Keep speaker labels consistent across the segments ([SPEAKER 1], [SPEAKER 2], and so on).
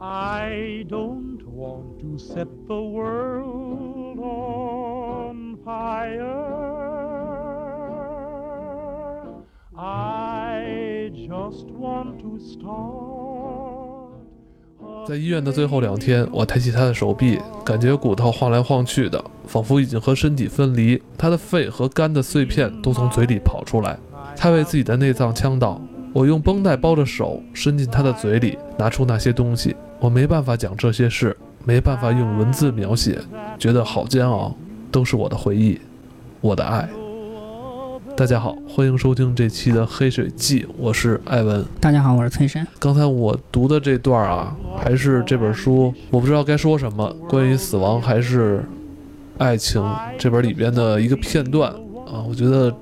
[SPEAKER 1] I don't want to set the world on fire. I just want to start.
[SPEAKER 2] 在医院的最后两天，我抬起他的手臂，感觉骨头晃来晃去的，仿佛已经和身体分离。他的肺和肝的碎片都从嘴里跑出来，他为自己的内脏呛到。我用绷带包着手，伸进他的嘴里，拿出那些东西。我没办法讲这些事，没办法用文字描写，觉得好煎熬，都是我的回忆，我的爱。大家好，欢迎收听这期的《黑水记》，我是艾文。
[SPEAKER 3] 大家好，我是崔山。
[SPEAKER 2] 刚才我读的这段啊，还是这本书，我不知道该说什么，关于死亡还是爱情这本里边的一个片段啊，我觉得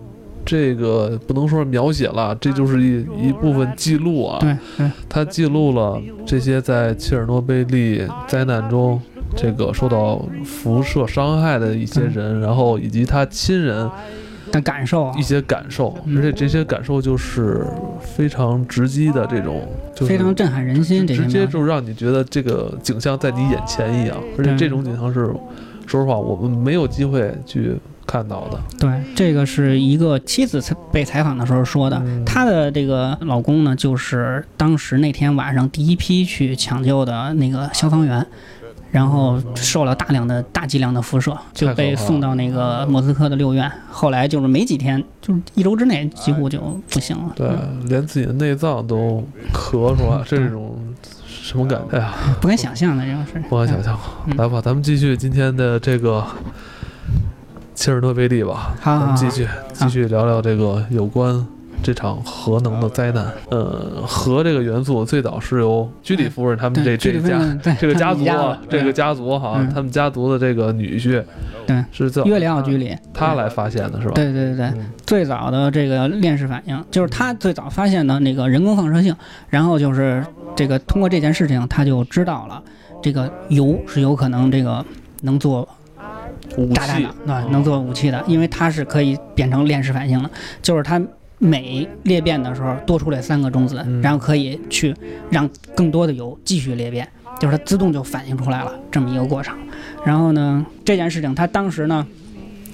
[SPEAKER 2] 这个不能说是描写了，这就是一一部分记录啊。
[SPEAKER 3] 对对，
[SPEAKER 2] 它记录了这些在切尔诺贝利灾难中这个受到辐射伤害的一些人，然后以及他亲人
[SPEAKER 3] 的感受啊。
[SPEAKER 2] 一，些感受，
[SPEAKER 3] 嗯。
[SPEAKER 2] 而且这些感受就是非常直击的这种，就是
[SPEAKER 3] 非常震撼人心。
[SPEAKER 2] 直接就让你觉得这个景象在你眼前一样，而且这种景象是，说实话我们没有机会去看到的。
[SPEAKER 3] 对，这个是一个妻子被采访的时候说的。
[SPEAKER 2] 嗯
[SPEAKER 3] 她的这个老公呢，就是当时那天晚上第一批去抢救的那个消防员，然后受了大量的大剂量的辐射，就被送到那个莫斯科的六院。后来就是没几天，就是一周之内几乎就不行了。
[SPEAKER 2] 对，连自己的内脏都咳出来，这种什么感觉？哎呀，
[SPEAKER 3] 不敢想象的这种事。
[SPEAKER 2] 不敢想象。
[SPEAKER 3] 嗯
[SPEAKER 2] 来吧，咱们继续今天的这个切尔诺贝利吧。
[SPEAKER 3] 好好好
[SPEAKER 2] 咱们继续继续聊聊这个有关这场核能的灾难。呃，核这个元素最早是由居里夫人他们这，这一家
[SPEAKER 3] 对
[SPEAKER 2] 这个家族啊，这个家族哈
[SPEAKER 3] 嗯，
[SPEAKER 2] 他们家族的这个女婿
[SPEAKER 3] 对。
[SPEAKER 2] 是叫
[SPEAKER 3] 约里奥居里，
[SPEAKER 2] 他来发现的是吧？
[SPEAKER 3] 对对对对，
[SPEAKER 2] 嗯。
[SPEAKER 3] 最早的这个链式反应，就是他最早发现的那个人工放射性，然后就是这个通过这件事情，他就知道了这个铀是有可能这个能做
[SPEAKER 2] 武器
[SPEAKER 3] 炸弹的，对，能做武器的，因为它是可以变成链式反应的，就是它每裂变的时候多出来三个中子，
[SPEAKER 2] 嗯
[SPEAKER 3] 然后可以去让更多的油继续裂变，就是它自动就反应出来了这么一个过程。然后呢，这件事情他当时呢。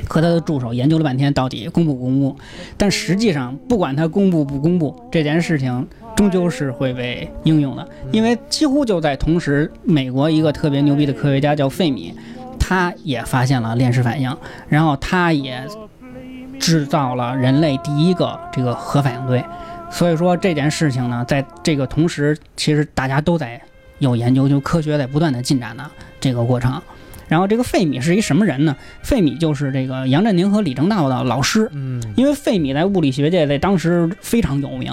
[SPEAKER 3] 和他的助手研究了半天，到底公布不公布？但实际上，不管他公布不公布，这件事情终究是会被应用的，因为几乎就在同时，美国一个特别牛逼的科学家叫费米，他也发现了链式反应，然后他也制造了人类第一个这个核反应堆。所以说这件事情呢，在这个同时，其实大家都在有研究，就科学在不断的进展的这个过程。然后这个费米是一什么人呢？费米就是这个杨振宁和李政道的老师，
[SPEAKER 2] 嗯
[SPEAKER 3] 因为费米在物理学界在当时非常有名，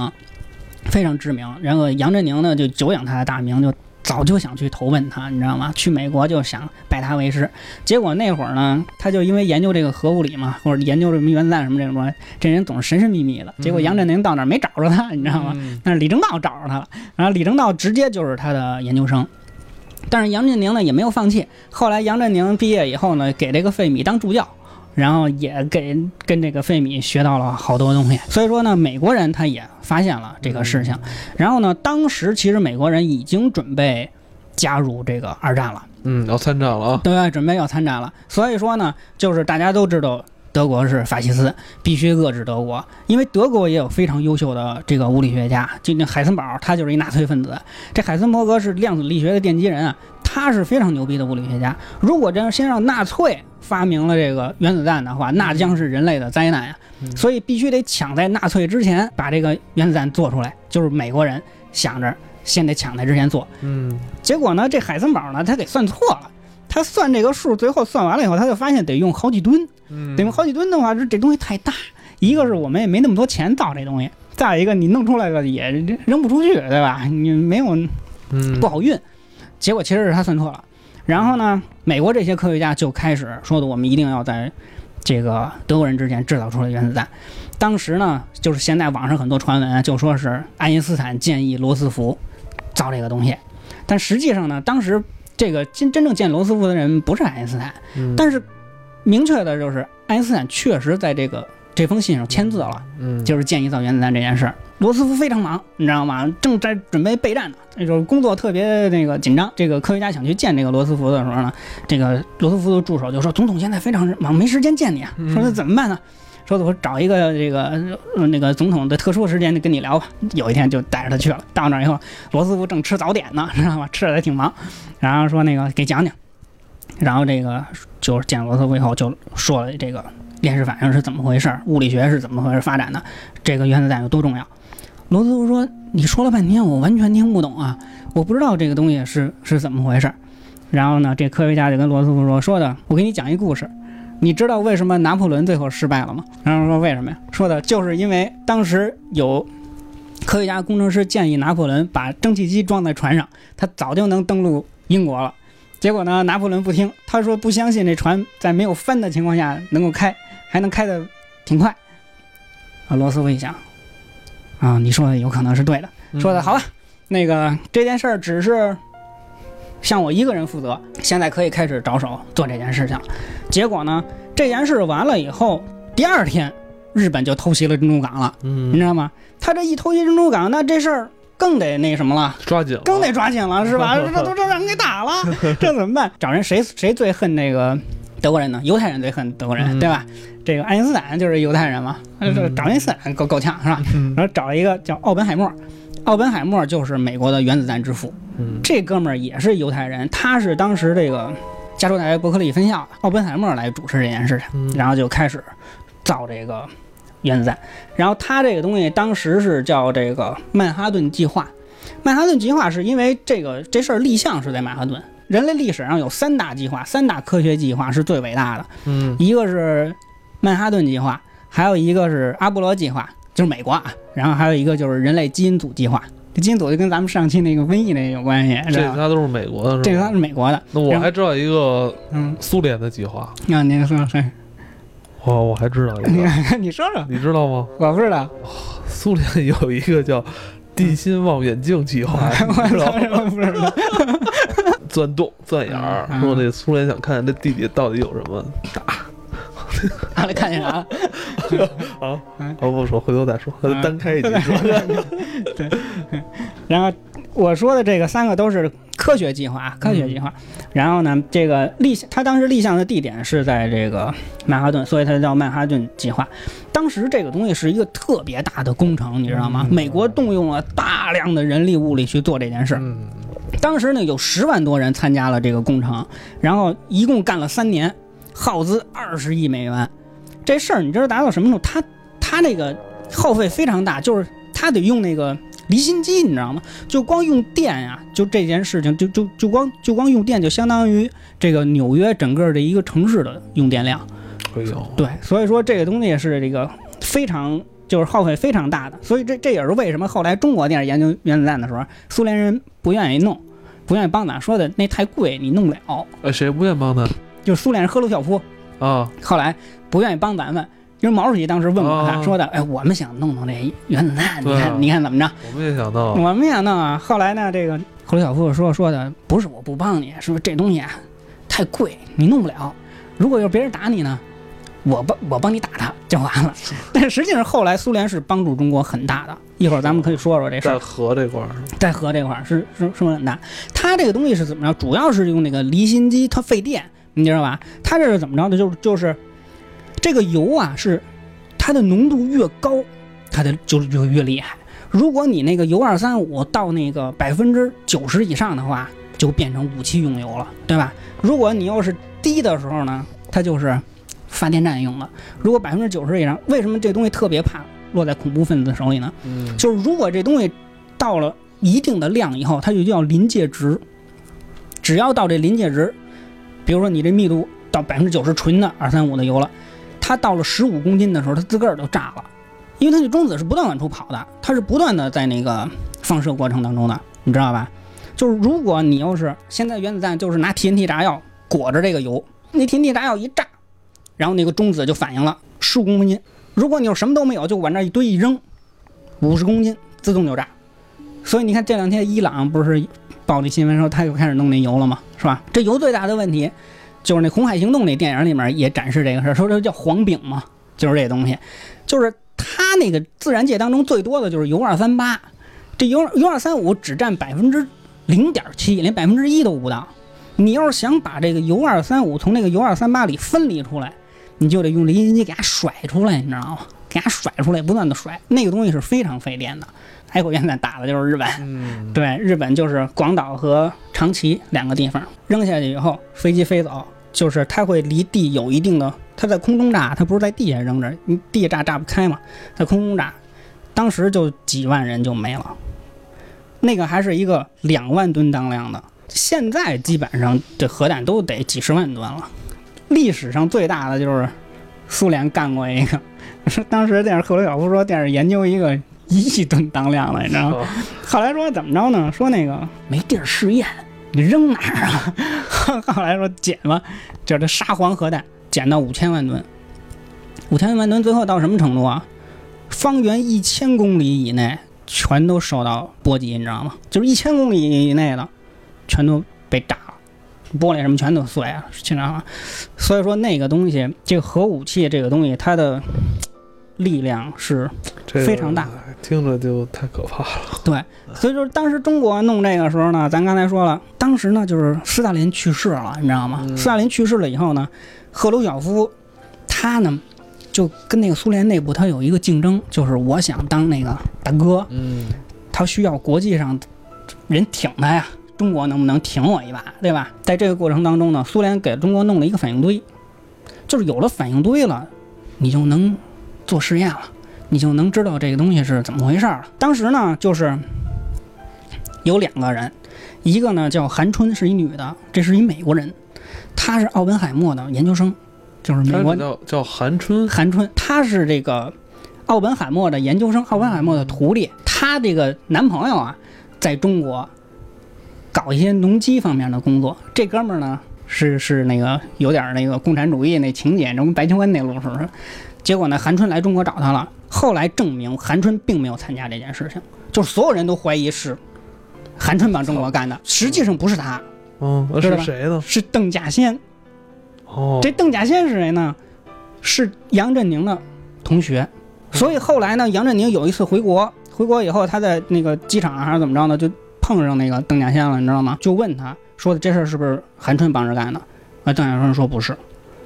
[SPEAKER 3] 非常知名。然后杨振宁呢就久仰他的大名，就早就想去投奔他，你知道吗？去美国就想拜他为师。结果那会儿呢，他就因为研究这个核物理嘛，或者研究什么原子弹什么这种东西，这人总是神神秘秘的。结果杨振宁到那儿没找着他，你知道吗？
[SPEAKER 2] 嗯
[SPEAKER 3] 但是李政道找着他了，然后李政道直接就是他的研究生。但是杨振宁呢也没有放弃，后来杨振宁毕业以后呢，给这个费米当助教，然后也给跟这个费米学到了好多东西。所以说呢，美国人他也发现了这个事情，然后呢，当时其实美国人已经准备加入这个二战了。
[SPEAKER 2] 嗯，要参战了啊！
[SPEAKER 3] 对，准备要参战了。所以说呢，就是大家都知道德国是法西斯，必须遏制德国，因为德国也有非常优秀的这个物理学家，就那海森堡，他就是一纳粹分子。这海森伯格是量子力学的奠基人啊，他是非常牛逼的物理学家。如果真先让纳粹发明了这个原子弹的话，那将是人类的灾难呀、
[SPEAKER 2] 嗯
[SPEAKER 3] 所以必须得抢在纳粹之前把这个原子弹做出来，就是美国人想着先得抢在之前做。
[SPEAKER 2] 嗯
[SPEAKER 3] 结果呢，这海森堡呢，他给算错了。他算这个数，最后算完了以后，他就发现得用好几吨。
[SPEAKER 2] 嗯，
[SPEAKER 3] 得用好几吨的话，这这东西太大。一个是我们也没那么多钱造这东西，再一个你弄出来了也扔不出去，对吧？你没有
[SPEAKER 2] 嗯
[SPEAKER 3] 不好运。结果其实是他算错了。然后呢，美国这些科学家就开始说的，我们一定要在这个德国人之前制造出来原子弹。当时呢，就是现在网上很多传闻就说是爱因斯坦建议罗斯福造这个东西，但实际上呢，当时这个真真正建罗斯福的人不是爱因斯坦，但是明确的就是爱因斯坦确实在这个这封信上签字了，
[SPEAKER 2] 嗯
[SPEAKER 3] 就是建议造原子弹这件事儿。罗斯福非常忙，你知道吗？正在准备备战呢，那时候工作特别那个紧张。这个科学家想去见这个罗斯福的时候呢，这个罗斯福的助手就说：“总统现在非常忙，没时间见你啊。”说那怎么办呢？说我找一个这个呃那个总统的特殊时间就跟你聊吧。有一天就带着他去了，到那儿以后，罗斯福正吃早点呢，知道吗？吃的还挺忙。然后说那个给讲讲，然后这个就是见罗斯福以后就说了这个链式反应是怎么回事，物理学是怎么回事发展的，这个原子弹有多重要。罗斯福说：“你说了半天，我完全听不懂啊，我不知道这个东西是是怎么回事。”然后呢，这科学家就跟罗斯福说：“说的，我给你讲一故事。你知道为什么拿破仑最后失败了吗？”然后说：“为什么呀？”说的就是因为当时有科学家、工程师建议拿破仑把蒸汽机装在船上，他早就能登陆英国了。结果呢，拿破仑不听，他说不相信这船在没有帆的情况下能够开，还能开得挺快。啊，罗斯福一想。啊，你说的有可能是对的。说的好吧，那个这件事儿只是向我一个人负责，现在可以开始着手做这件事情了。结果呢，这件事完了以后，第二天日本就偷袭了珍珠港了，
[SPEAKER 2] 嗯
[SPEAKER 3] 你知道吗？他这一偷袭珍珠港，那这事儿更得那什么了。
[SPEAKER 2] 抓紧了，
[SPEAKER 3] 更得抓紧了，是吧？这都这让人给打了，这怎么办？找人谁谁最恨那个德国人呢？犹太人最恨德国人，
[SPEAKER 2] 嗯
[SPEAKER 3] 对吧？这个爱因斯坦就是犹太人嘛，
[SPEAKER 2] 嗯
[SPEAKER 3] 这找爱因斯坦够够呛是吧？
[SPEAKER 2] 嗯
[SPEAKER 3] 然后找了一个叫奥本海默，奥本海默就是美国的原子弹之父，
[SPEAKER 2] 嗯
[SPEAKER 3] 这哥们儿也是犹太人，他是当时这个加州大学伯克利分校的奥本海默来主持这件事情，
[SPEAKER 2] 嗯
[SPEAKER 3] 然后就开始造这个原子弹。然后他这个东西当时是叫这个曼哈顿计划。曼哈顿计划是因为这个这事儿立项是在曼哈顿。人类历史上有三大计划，三大科学计划是最伟大的，
[SPEAKER 2] 嗯
[SPEAKER 3] 一个是曼哈顿计划，还有一个是阿波罗计划，就是美国啊，然后还有一个就是人类基因组计划。这基因组就跟咱们上期那个瘟疫那个有关系，
[SPEAKER 2] 这？仨都是美国的，是吧？
[SPEAKER 3] 是美国的，
[SPEAKER 2] 那我还知道一个
[SPEAKER 3] 嗯，
[SPEAKER 2] 苏联的计划，
[SPEAKER 3] 那您说说，
[SPEAKER 2] 哦，我还知道一
[SPEAKER 3] 你
[SPEAKER 2] 个，
[SPEAKER 3] 你说说，
[SPEAKER 2] 你知道吗？
[SPEAKER 3] 我不知道，
[SPEAKER 2] 苏联有一个叫地心望远镜计划，知道吗？
[SPEAKER 3] 不知道。
[SPEAKER 2] 钻洞钻眼儿，
[SPEAKER 3] 嗯
[SPEAKER 2] 说这苏联想看看这地底到底有什么
[SPEAKER 3] 大。他来，看见啥？
[SPEAKER 2] 啊
[SPEAKER 3] 嗯？
[SPEAKER 2] 哦，不说，回头再说，单开一集 说。
[SPEAKER 3] 然后我说的这个三个都是科学计划，科学计划。然后呢，这个立他当时立项的地点是在这个曼哈顿，所以它叫曼哈顿计划。当时这个东西是一个特别大的工程，你知道吗？
[SPEAKER 2] 嗯
[SPEAKER 3] 美国动用了大量的人力物力去做这件事。
[SPEAKER 2] 嗯
[SPEAKER 3] 当时呢，有十万多人参加了这个工程，然后一共干了三年，耗资二十亿美元。这事儿你知道达到什么程度？他他那个耗费非常大，就是他得用那个离心机，你知道吗？就光用电呀、就这件事情，就就就光就光用电，就相当于这个纽约整个的一个城市的用电量。
[SPEAKER 2] 哎呦，
[SPEAKER 3] 对，所以说这个东西是这个非常就是耗费非常大的，所以这这也是为什么后来中国电研究原子弹的时候，苏联人不愿意弄，不愿意帮咱，说的那太贵，你弄不了。
[SPEAKER 2] 呃，谁不愿帮咱
[SPEAKER 3] 就苏联人赫鲁晓夫
[SPEAKER 2] 啊？
[SPEAKER 3] 后来不愿意帮咱们，因为毛主席当时问过他、
[SPEAKER 2] 哦
[SPEAKER 3] 说的，哎，我们想弄弄这原子弹，你看你看怎么着？
[SPEAKER 2] 我们也想弄，
[SPEAKER 3] 我们也想弄啊。后来呢，这个赫鲁晓夫说说的不是我不帮你，是不是这东西啊太贵，你弄不了。如果要别人打你呢，我帮我帮你打他就完了。但是实际上后来苏联是帮助中国很大的，一会儿咱们可以说说这事儿
[SPEAKER 2] 在核。这块儿，
[SPEAKER 3] 在核这块儿是是是很大，它这个东西是怎么着？主要是用那个离心机，它费电，你知道吧？它这是怎么着的？就是就是这个油啊，是它的浓度越高，它的就就越厉害。如果你那个铀二三五到那个百分之九十以上的话，就变成武器用油了，对吧？如果你要是低的时候呢，它就是发电站用了。如果百分之九十以上，为什么这东西特别怕落在恐怖分子手里呢？
[SPEAKER 2] 嗯，
[SPEAKER 3] 就是如果这东西到了一定的量以后，它就叫临界值。只要到这临界值，比如说你这密度到百分之九十纯的二三五的油了，它到了十五公斤的时候，它自个儿就炸了，因为它这中子是不断往出跑的，它是不断的在那个放射过程当中的，你知道吧？就是如果你要是现在原子弹就是拿 TNT 炸药裹着这个油，那 TNT 炸药一炸，然后那个中子就反应了，十五公斤。如果你要什么都没有，就往那一堆一扔，五十公斤自动就炸。所以你看这两天伊朗不是报这新闻说他又开始弄那油了吗？是吧？这油最大的问题就是那《红海行动》那电影里面也展示这个事儿，说这叫黄饼嘛，就是这东西，就是它那个自然界当中最多的就是铀二三八，这铀铀二三五只占百分之零点七，连百分之一都不到。你要是想把这个铀二三五从那个铀二三八里分离出来，你就得用离心机给它甩出来，你知道吗？给它甩出来，不断的甩，那个东西是非常费电的。海口原子弹打的就是日本，
[SPEAKER 2] 嗯，
[SPEAKER 3] 对，日本就是广岛和长崎两个地方，扔下去以后，飞机飞走，就是它会离地有一定的，它在空中炸，它不是在地下扔着，你地下炸炸不开嘛，在空中炸，当时就几万人就没了，那个还是一个两万吨当量的，现在基本上这核弹都得几十万吨了，历史上最大的就是苏联干过一个，说 当时电视赫鲁晓夫说电视研究一个一亿吨当量的，你知道吗？
[SPEAKER 2] 啊
[SPEAKER 3] 后来说怎么着呢？说那个没地儿试验，你扔哪儿啊？后来说捡吧，就是这沙皇核弹捡到五千万吨，五千万吨最后到什么程度啊？方圆一千公里以内全都受到波及，你知道吗？就是一千公里以内的全都被炸了，玻璃什么全都碎了，经常啊。所以说那个东西，这个核武器这个东西，它的力量是非常大
[SPEAKER 2] 听着就太可怕了。
[SPEAKER 3] 对，所以就是当时中国弄这个时候呢，咱刚才说了，当时呢就是斯大林去世了，你知道吗？
[SPEAKER 2] 嗯
[SPEAKER 3] 斯大林去世了以后呢，赫鲁晓夫他呢就跟那个苏联内部他有一个竞争，就是我想当那个大哥，
[SPEAKER 2] 嗯，
[SPEAKER 3] 他需要国际上人挺他呀。中国能不能挺我一把，对吧？在这个过程当中呢，苏联给中国弄了一个反应堆，就是有了反应堆了，你就能做实验了，你就能知道这个东西是怎么回事儿了。当时呢，就是有两个人，一个呢叫韩春，是一女的，这是一美国人，她是奥本海默的研究生，就是美国
[SPEAKER 2] 他叫叫韩春，
[SPEAKER 3] 韩春，她是这个奥本海默的研究生，奥本海默的徒弟。她这个男朋友啊，在中国搞一些农机方面的工作。这哥们儿呢，是是那个有点那个共产主义那情节，什么白求恩那路数似的。结果呢，韩春来中国找他了，后来证明韩春并没有参加这件事情，就是所有人都怀疑是韩春帮中国干的，实际上不是他，
[SPEAKER 2] 嗯，那
[SPEAKER 3] 知道吧
[SPEAKER 2] 是谁呢？
[SPEAKER 3] 是邓稼先。
[SPEAKER 2] 哦，
[SPEAKER 3] 这邓稼先是谁呢？是杨振宁的同学，所以后来呢，杨振宁有一次回国，回国以后，他在那个机场上还是怎么着呢，就碰上那个邓稼先了，你知道吗？就问他说的这事儿是不是韩春帮着干的？啊，邓稼先说不是。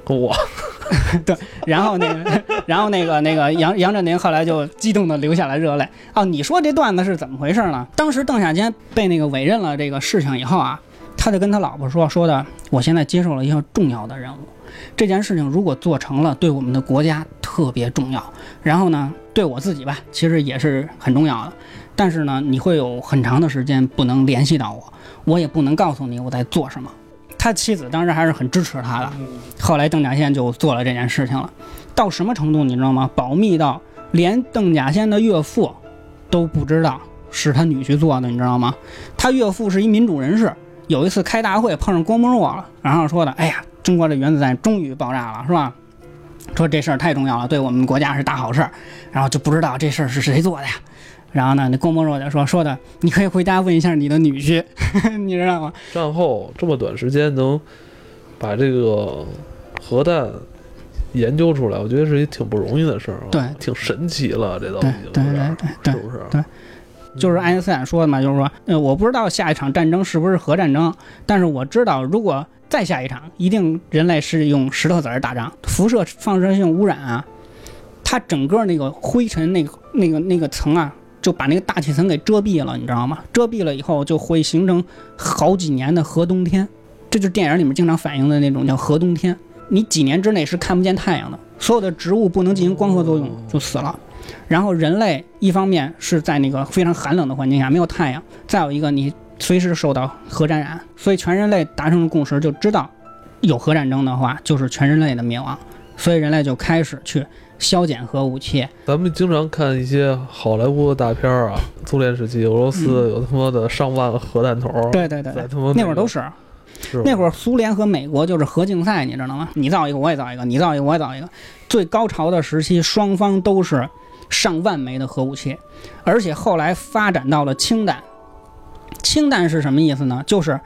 [SPEAKER 2] 我 对
[SPEAKER 3] 然后那个，然后那个那个杨杨振宁后来就激动的流下了热泪。哦，你说这段子是怎么回事呢？当时邓稼先被那个委任了这个事情以后啊，他就跟他老婆说说的，我现在接受了一项重要的任务，这件事情如果做成了，对我们的国家特别重要。然后呢，对我自己吧，其实也是很重要的。但是呢，你会有很长的时间不能联系到我，我也不能告诉你我在做什么。他妻子当时还是很支持他的。后来邓稼先就做了这件事情了，到什么程度你知道吗？保密到连邓稼先的岳父都不知道是他女婿做的，你知道吗？他岳父是一民主人士，有一次开大会碰上郭沫若了，然后说的：“哎呀，中国的原子弹终于爆炸了，是吧？”说这事儿太重要了，对我们国家是大好事儿，然后就不知道这事儿是谁做的呀。然后呢，那郭沫若就说说的，你可以回家问一下你的女婿，你知道吗？
[SPEAKER 2] 战后这么短时间能把这个核弹研究出来，我觉得是一挺不容易的事儿啊，
[SPEAKER 3] 对
[SPEAKER 2] 挺神奇了，这都已
[SPEAKER 3] 对
[SPEAKER 2] 经
[SPEAKER 3] 对对对
[SPEAKER 2] 是不是？
[SPEAKER 3] 对就是爱因斯坦说的嘛，就是说，呃，我不知道下一场战争是不是核战争，但是我知道，如果再下一场，一定人类是用石头子儿打仗，辐射放射性污染啊，它整个那个灰尘那个那个那个层啊，就把那个大气层给遮蔽了，你知道吗？遮蔽了以后，就会形成好几年的核冬天，这就是电影里面经常反映的那种叫核冬天，你几年之内是看不见太阳的，所有的植物不能进行光合作用，就死了。然后人类一方面是在那个非常寒冷的环境下没有太阳，再有一个你随时受到核沾染，所以全人类达成了共识，就知道有核战争的话就是全人类的灭亡，所以人类就开始去削减核武器。
[SPEAKER 2] 咱们经常看一些好莱坞的大片儿啊，苏联时期俄罗斯有他妈的上万个核弹头，
[SPEAKER 3] 嗯对对对那会儿都是。那会儿苏联和美国就是核竞赛，你知道吗？你造一个我也造一个，你造一个我也造一个。最高潮的时期，双方都是上万枚的核武器，而且后来发展到了氢弹。氢弹是什么意思呢？就是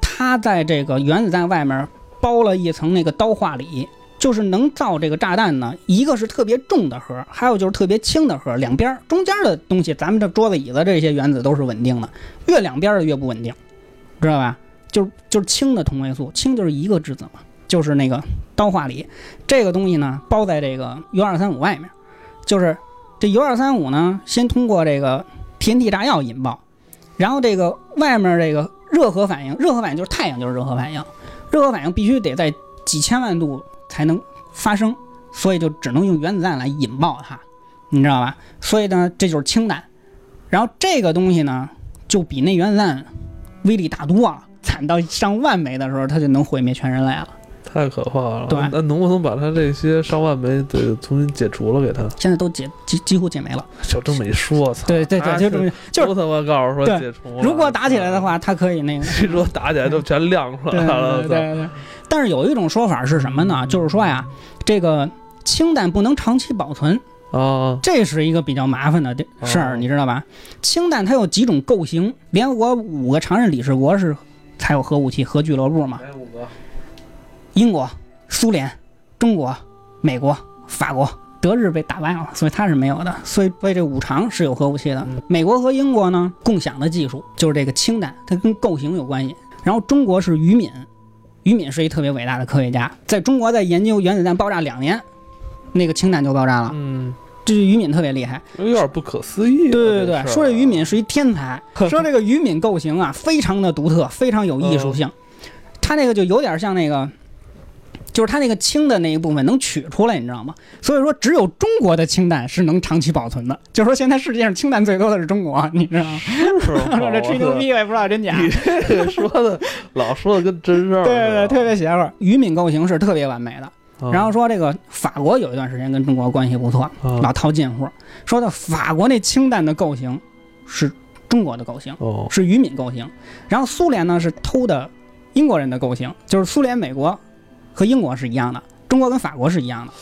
[SPEAKER 3] 它在这个原子弹外面包了一层那个刀化锂，就是能造这个炸弹呢，一个是特别重的核，还有就是特别轻的核，两边中间的东西，咱们这桌子椅子这些原子都是稳定的，越两边的越不稳定，知道吧？就是就是氢的同位素，氢就是一个质子嘛，就是那个刀化锂，这个东西呢包在这个铀二三五外面，就是这铀二三五呢，先通过这个 TNT 炸药引爆，然后这个外面这个热核反应，热核反应就是太阳就是热核反应，热核反应必须得在几千万度还能发生，所以就只能用原子弹来引爆它，你知道吧？所以呢，这就是氢弹，然后这个东西呢，就比那原子弹威力大多了。惨到上万枚的时候，它就能毁灭全人类了。
[SPEAKER 2] 太可怕了。
[SPEAKER 3] 对
[SPEAKER 2] 那能不能把他这些上万枚得重新解除了给他？
[SPEAKER 3] 现在都解几几乎解没了。
[SPEAKER 2] 就这么一说，操！
[SPEAKER 3] 对对对，就这么就
[SPEAKER 2] 他妈告诉说解除了。
[SPEAKER 3] 如果打起来的话，他可以那个。
[SPEAKER 2] 据说打起来就全亮出来了。
[SPEAKER 3] 对对对。但是有一种说法是什么呢？就是说呀，这个氢弹不能长期保存，
[SPEAKER 2] 啊，
[SPEAKER 3] 这是一个比较麻烦的事儿，
[SPEAKER 2] 哦
[SPEAKER 3] 你知道吧？氢弹它有几种构型，联合国五个常任理事国是才有核武器核俱乐部嘛，
[SPEAKER 2] 来五个。
[SPEAKER 3] 英国、苏联、中国、美国、法国。德日被打败了，所以它是没有的。所以，所以这五常是有核武器的。
[SPEAKER 2] 嗯
[SPEAKER 3] 美国和英国呢，共享的技术就是这个氢弹，它跟构型有关系。然后中国是于敏，于敏是一特别伟大的科学家，在中国在研究原子弹爆炸两年，那个氢弹就爆炸了。
[SPEAKER 2] 嗯，
[SPEAKER 3] 这于敏特别厉害。
[SPEAKER 2] 有点不可思议。
[SPEAKER 3] 对对对，说这于
[SPEAKER 2] 敏，
[SPEAKER 3] 是一天才，说这个于敏构型啊，非常的独特，非常有艺术性。它那个就有点像那个，就是它那个氢的那一部分能取出来，你知道吗？所以说，只有中国的氢弹是能长期保存的。就是说，现在世界上氢弹最多的是中国，你知道吗？
[SPEAKER 2] 是
[SPEAKER 3] 我 这吹牛逼，我也不知道真假。
[SPEAKER 2] 你这 个说的老说的跟真事儿
[SPEAKER 3] 对
[SPEAKER 2] 对。
[SPEAKER 3] 对，特别邪乎。于敏构型是特别完美的。
[SPEAKER 2] 啊
[SPEAKER 3] 然后说这个法国有一段时间跟中国关系不错，
[SPEAKER 2] 啊
[SPEAKER 3] 老套近乎。说的法国那氢弹的构型是中国的构型。
[SPEAKER 2] 哦，
[SPEAKER 3] 是于敏构型，然后苏联呢是偷的英国人的构型，就是苏联、美国和英国是一样的，中国跟法国是一样的。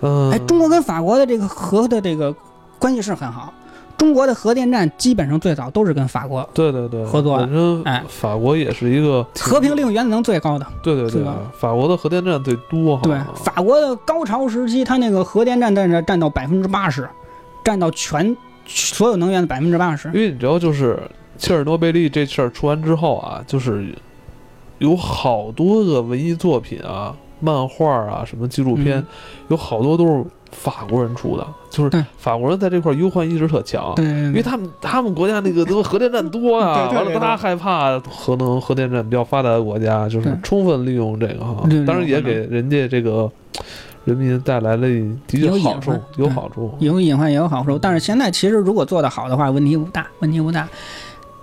[SPEAKER 2] 嗯，
[SPEAKER 3] 哎，中国跟法国的这个核的这个关系是很好，中国的核电站基本上最早都是跟法国
[SPEAKER 2] 对对对，
[SPEAKER 3] 合作的
[SPEAKER 2] 本身
[SPEAKER 3] 哎
[SPEAKER 2] 法国也是一个
[SPEAKER 3] 和平利用原子能最高的。
[SPEAKER 2] 对对对
[SPEAKER 3] 吧，
[SPEAKER 2] 法国的核电站最多哈。
[SPEAKER 3] 对，法国的高潮时期，它那个核电站占着占到百分之八十，占到全所有能源的百分之八十。
[SPEAKER 2] 因为你知道，就是切尔诺贝利这事儿出完之后啊，就是有好多个文艺作品啊、漫画啊、什么纪录片，
[SPEAKER 3] 嗯。
[SPEAKER 2] 有好多都是法国人出的，就是法国人在这块儿忧患意识特强。
[SPEAKER 3] 对，
[SPEAKER 2] 因为他们他们国家那个都核电站多啊，完了
[SPEAKER 3] 对对对
[SPEAKER 2] 他害怕核能核电站比较发达的国家，就是充分利用这个哈，当然也给人家这个人民带来了的确
[SPEAKER 3] 有
[SPEAKER 2] 好处，有好处。
[SPEAKER 3] 有隐患也有好处，但是现在其实如果做得好的话，问题不大，问题不大。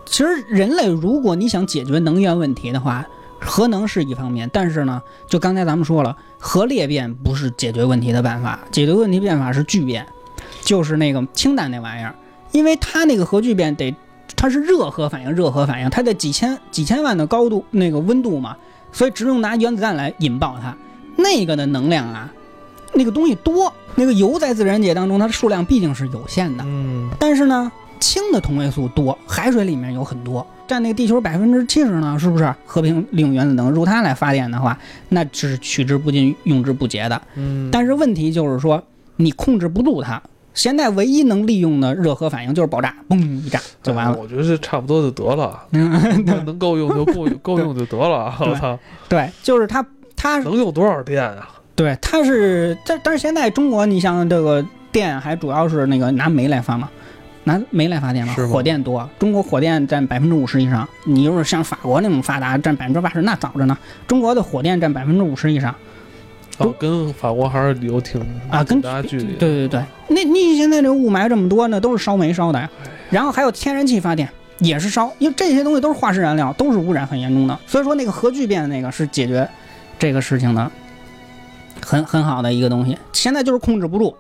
[SPEAKER 3] 其实人类如果你想解决能源问题的话，核能是一方面，但是呢，就刚才咱们说了，核裂变不是解决问题的办法，解决问题办法是聚变，就是那个氢弹那玩意儿，因为它那个核聚变得它是热核反应，热核反应，它得几千几千万的高度那个温度嘛，所以只能拿原子弹来引爆它，那个的能量啊，那个东西多，那个铀在自然界当中它的数量毕竟是有限的，
[SPEAKER 2] 嗯，
[SPEAKER 3] 但是呢，氢的同位素多，海水里面有很多，占那个地球百分之七十呢，是不是？和平利用原子能，用它来发电的话，那是取之不尽、用之不竭的。
[SPEAKER 2] 嗯，
[SPEAKER 3] 但是问题就是说，你控制不住它。现在唯一能利用的热核反应就是爆炸，嘣一炸就完了。
[SPEAKER 2] 哎我觉得这差不多就得了，
[SPEAKER 3] 嗯，
[SPEAKER 2] 能够用就够够用就得了。我操，
[SPEAKER 3] 对，就是它，它
[SPEAKER 2] 能用多少电啊？
[SPEAKER 3] 对，它是，但但是现在中国，你像这个电还主要是那个拿煤来发嘛，拿煤来发电
[SPEAKER 2] 吗
[SPEAKER 3] 火电多，中国火电占百分之五十以上。你要是像法国那种发达，占百分之八十，那早着呢。中国的火电占百分之五十以上
[SPEAKER 2] 哦，跟法国还是有挺
[SPEAKER 3] 啊，跟
[SPEAKER 2] 挺大距离。
[SPEAKER 3] 对对对，那你现在这雾霾这么多呢，都是烧煤烧的呀，然后还有天然气发电。也是烧，因为这些东西都是化石燃料，都是污染很严重的。所以说，那个核聚变那个是解决这个事情的很很好的一个东西。现在就是控制不住，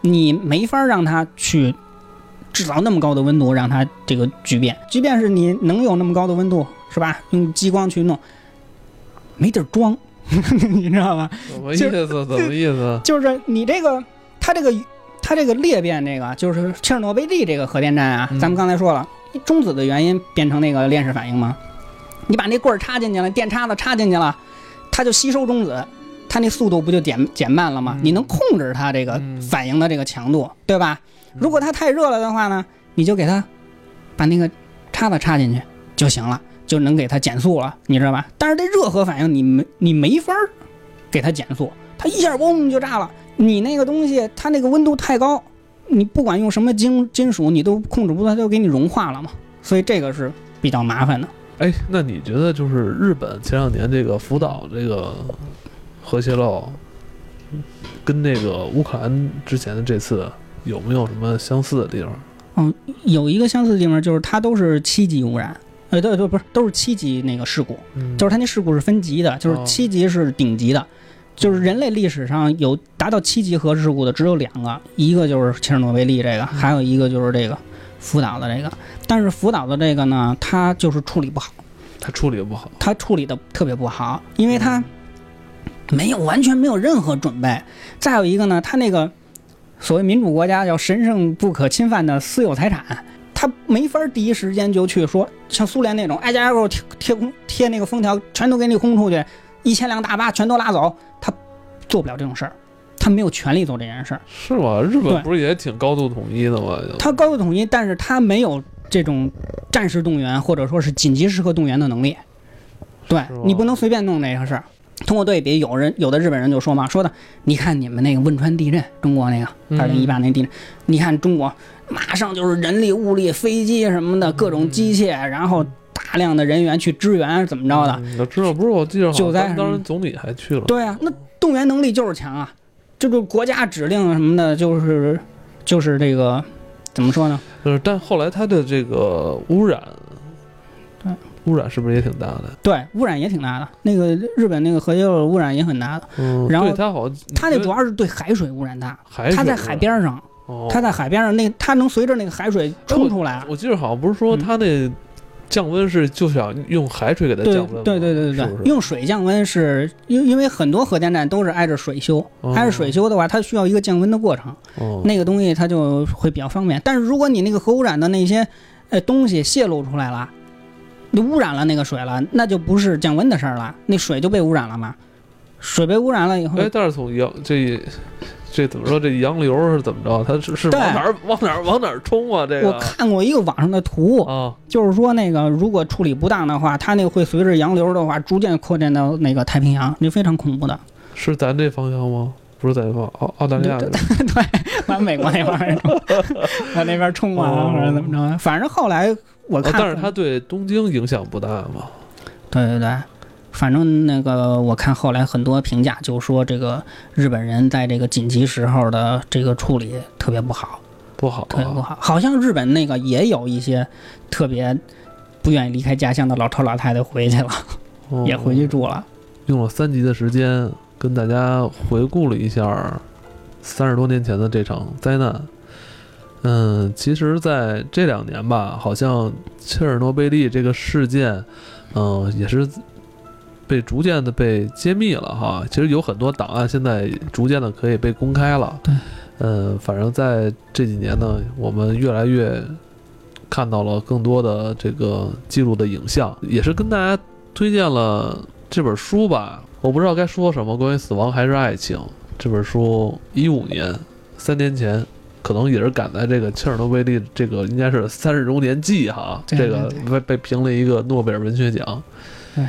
[SPEAKER 3] 你没法让它去制造那么高的温度，让它这个聚变。即便是你能有那么高的温度，是吧？用激光去弄，没地儿装，你知道吧？
[SPEAKER 2] 什么意思？怎么意思？
[SPEAKER 3] 就是你这个，它这个，它这个裂变，这个就是切尔诺贝利这个核电站啊，
[SPEAKER 2] 嗯
[SPEAKER 3] 咱们刚才说了，中子的原因变成那个链式反应吗？你把那棍儿插进去了，电叉子插进去了，它就吸收中子，它它那速度不就减减慢了吗？
[SPEAKER 2] 嗯
[SPEAKER 3] 你能控制它这个
[SPEAKER 2] 嗯
[SPEAKER 3] 反应的这个强度，对吧？如果它太热了的话呢，你就给它把那个插子插进去就行了，就能给它减速了，你知道吧？但是这热核反应你没你没法儿给它减速，它一下嗡就炸了。你那个东西它那个温度太高，你不管用什么金金属，你都控制不住，它就给你融化了嘛。所以这个是比较麻烦的。
[SPEAKER 2] 哎，那你觉得就是日本前两年这个福岛这个核泄漏，跟那个乌克兰之前的这次有没有什么相似的地方？
[SPEAKER 3] 嗯有一个相似的地方就是它都是七级污染，呃，对对，不是都是七级那个事故，
[SPEAKER 2] 嗯
[SPEAKER 3] 就是它那事故是分级的，就是
[SPEAKER 2] 哦
[SPEAKER 3] 七级是顶级的，就是人类历史上有达到七级核事故的只有两个，一个就是切尔诺贝利这个，还有一个就是这个福岛的这个。但是福岛的这个呢，它就是处理不好，
[SPEAKER 2] 它处理不好。
[SPEAKER 3] 它处理的特别不好，因为它没有完全没有任何准备。再有一个呢，他那个所谓民主国家叫神圣不可侵犯的私有财产，他没法第一时间就去说像苏联那种挨家挨户贴贴空贴那个封条，全都给你轰出去，一千辆大巴全都拉走，他做不了这种事儿，他没有权利做这件事儿。
[SPEAKER 2] 是吗？日本不是也挺高度统一的吗？
[SPEAKER 3] 他高度统一，但是他没有这种战时动员或者说是紧急时刻动员的能力。对你不能随便弄这个事儿。通过对比，有人有的日本人就说嘛，说的你看你们那个汶川地震，中国那个
[SPEAKER 2] 嗯
[SPEAKER 3] 二零一八年地震，你看中国马上就是人力物力、飞机什么的各种机械，然后大量的人员去支援，怎么着的？
[SPEAKER 2] 嗯我知道，不是我记得好像
[SPEAKER 3] 救灾
[SPEAKER 2] 当当时总理还去了。
[SPEAKER 3] 对啊，那动员能力就是强啊，这个国家指令什么的，就是就是这个怎么说呢？
[SPEAKER 2] 就是，但后来它的这个污染，
[SPEAKER 3] 对，
[SPEAKER 2] 污染是不是也挺大的？
[SPEAKER 3] 对，污染也挺大的。那个日本那个核泄漏污染也很大的，
[SPEAKER 2] 嗯，
[SPEAKER 3] 然后
[SPEAKER 2] 它好，
[SPEAKER 3] 它那主
[SPEAKER 2] 要
[SPEAKER 3] 要是对海水污染大。它在海边上，
[SPEAKER 2] 哦
[SPEAKER 3] 它在海边上，那它能随着那个海水冲出来。
[SPEAKER 2] 我记得好像不是说
[SPEAKER 3] 嗯
[SPEAKER 2] 它那降温是就想用海水给它降温吗
[SPEAKER 3] 对对对对
[SPEAKER 2] 是是
[SPEAKER 3] 对，用水降温是因因为很多核电站都是挨着水修，
[SPEAKER 2] 哦
[SPEAKER 3] 挨着水修的话，它需要一个降温的过程，
[SPEAKER 2] 哦
[SPEAKER 3] 那个东西它就会比较方便。但是如果你那个核污染的那些呃东西泄露出来了，你污染了那个水了，那就不是降温的事儿了，那水就被污染了嘛。水被污染了以后，
[SPEAKER 2] 哎，但是从洋这这怎么说？这洋流是怎么着？它是是
[SPEAKER 3] 对
[SPEAKER 2] 往哪儿往哪儿往哪儿冲啊？这个我
[SPEAKER 3] 看过一个网上的图，
[SPEAKER 2] 啊，
[SPEAKER 3] 就是说那个如果处理不当的话，它那个会随着洋流的话，逐渐扩展到那个太平洋，那非常恐怖的。
[SPEAKER 2] 是咱这方向吗？不是咱这方澳澳大利亚的
[SPEAKER 3] 对，往美国那边儿冲，往那边冲啊，
[SPEAKER 2] 哦
[SPEAKER 3] 或者怎么着？反正后来我看，
[SPEAKER 2] 啊但是它对东京影响不大嘛。
[SPEAKER 3] 对对对，反正那个我看后来很多评价就说这个日本人在这个紧急时候的这个处理特别不好，
[SPEAKER 2] 不好、啊，
[SPEAKER 3] 特别不好。好像日本那个也有一些特别不愿意离开家乡的老头老太太回去了，
[SPEAKER 2] 哦
[SPEAKER 3] 也回去住了。
[SPEAKER 2] 用了三集的时间跟大家回顾了一下三十多年前的这场灾难。嗯，其实在这两年吧，好像切尔诺贝利这个事件，嗯、也是被逐渐的被揭秘了哈。其实有很多档案现在逐渐的可以被公开了。
[SPEAKER 3] 对，
[SPEAKER 2] 嗯，反正在这几年呢，我们越来越看到了更多的这个记录的影像，也是跟大家推荐了这本书吧。我不知道该说什么，关于死亡还是爱情这本书，一五年，三年前。可能也是赶在这个切尔诺贝利这个应该是三十周年季哈，
[SPEAKER 3] 对
[SPEAKER 2] 这个被被评了一个诺贝尔文学奖，
[SPEAKER 3] 对，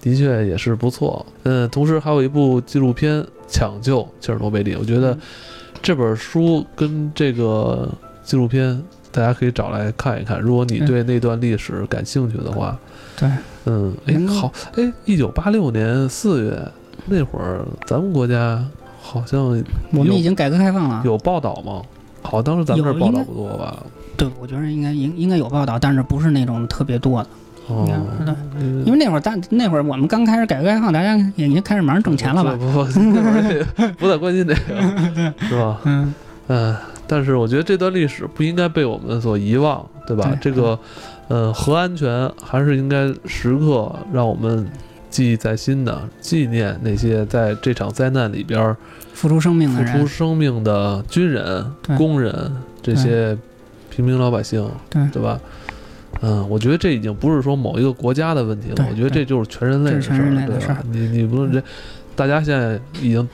[SPEAKER 2] 的确也是不错。嗯，同时还有一部纪录片《抢救切尔诺贝利》，我觉得这本书跟这个纪录片大家可以找来看一看。如果你对那段历史感兴趣的话，
[SPEAKER 3] 对，
[SPEAKER 2] 嗯，哎好，哎，一九八六年四月那会儿，咱们国家好像
[SPEAKER 3] 我们已经改革开放了，
[SPEAKER 2] 有报道吗？好，当时咱们这儿报道不多吧？
[SPEAKER 3] 对，我觉得应该应应该有报道，但是不是那种特别多的，
[SPEAKER 2] 哦
[SPEAKER 3] 因为那会儿大那会儿我们刚开始改革开放，大家也已经开始忙着挣钱了吧？
[SPEAKER 2] 不不不，那会儿不太关心这个，是吧？
[SPEAKER 3] 嗯，
[SPEAKER 2] 嗯，但是我觉得这段历史不应该被我们所遗忘，对吧？这个，呃，核安全还是应该时刻让我们记忆在心的，纪念那些在这场灾难里边儿
[SPEAKER 3] 付出生命的人
[SPEAKER 2] 付出，生命的军人、工人这些平民老百姓，
[SPEAKER 3] 对
[SPEAKER 2] 对吧？嗯，我觉得这已经不是说某一个国家的问题了，我觉得这就是全人类的事儿，对吧？你你不能这，大家现在已经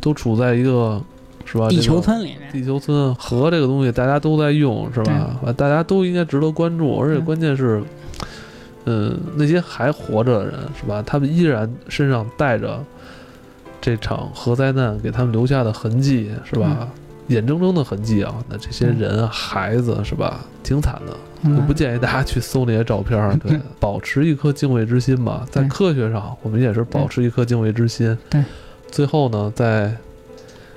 [SPEAKER 2] 都处在一个是吧？
[SPEAKER 3] 地球村里面，
[SPEAKER 2] 地球村核这个东西大家都在用，是吧？大家都应该值得关注，而且
[SPEAKER 3] 嗯
[SPEAKER 2] 关键是，嗯，那些还活着的人，是吧？他们依然身上带着这场核灾难给他们留下的痕迹，是吧？眼睁睁的痕迹啊！那这些
[SPEAKER 3] 嗯
[SPEAKER 2] 人啊、孩子，是吧？挺惨的。我
[SPEAKER 3] 嗯
[SPEAKER 2] 不建议大家去搜那些照片儿，对，保持一颗敬畏之心吧。在科学上，我们也是保持一颗敬畏之心。
[SPEAKER 3] 对，
[SPEAKER 2] 最后呢，再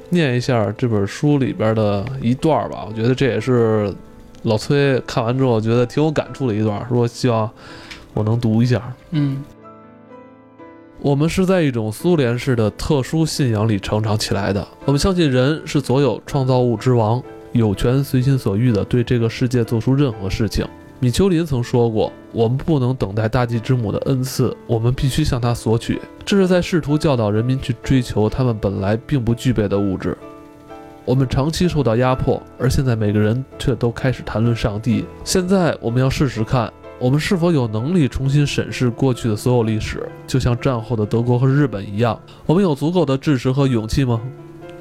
[SPEAKER 2] 念一下这本书里边的一段儿吧。我觉得这也是老崔看完之后觉得挺有感触的一段儿，说希望我能读一下。
[SPEAKER 3] 嗯
[SPEAKER 2] 我们是在一种苏联式的特殊信仰里成长起来的。我们相信人是所有创造物之王，有权随心所欲地对这个世界做出任何事情。米丘林曾说过：“我们不能等待大地之母的恩赐，我们必须向她索取。”这是在试图教导人民去追求他们本来并不具备的物质。我们长期受到压迫，而现在每个人却都开始谈论上帝。现在我们要试试看，我们是否有能力重新审视过去的所有历史，就像战后的德国和日本一样。我们有足够的知识和勇气吗？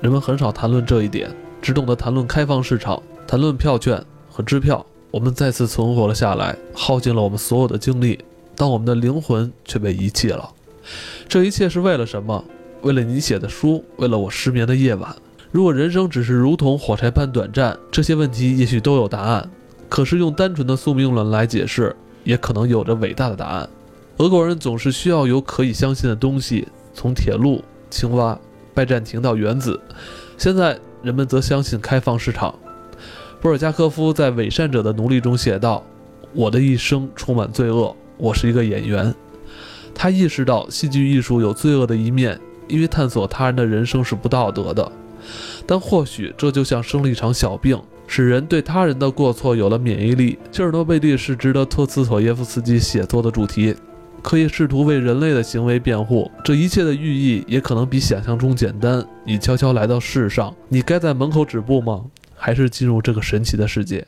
[SPEAKER 2] 人们很少谈论这一点，只懂得谈论开放市场，谈论票券和支票。我们再次存活了下来，耗尽了我们所有的精力，但我们的灵魂却被遗弃了。这一切是为了什么？为了你写的书，为了我失眠的夜晚。如果人生只是如同火柴般短暂，这些问题也许都有答案。可是用单纯的宿命论来解释，也可能有着伟大的答案。俄国人总是需要有可以相信的东西，从铁路、青蛙、拜占庭到原子。现在人们则相信开放市场。布尔加科夫在《伪善者的奴隶》中写道：“我的一生充满罪恶，我是一个演员。”他意识到戏剧艺术有罪恶的一面，因为探索他人的人生是不道德的。但或许这就像生了一场小病，使人对他人的过错有了免疫力。切尔诺贝利是值得托斯妥耶夫斯基写作的主题，可以试图为人类的行为辩护。这一切的寓意也可能比想象中简单。你悄悄来到世上，你该在门口止步吗？还是进入这个神奇的世界？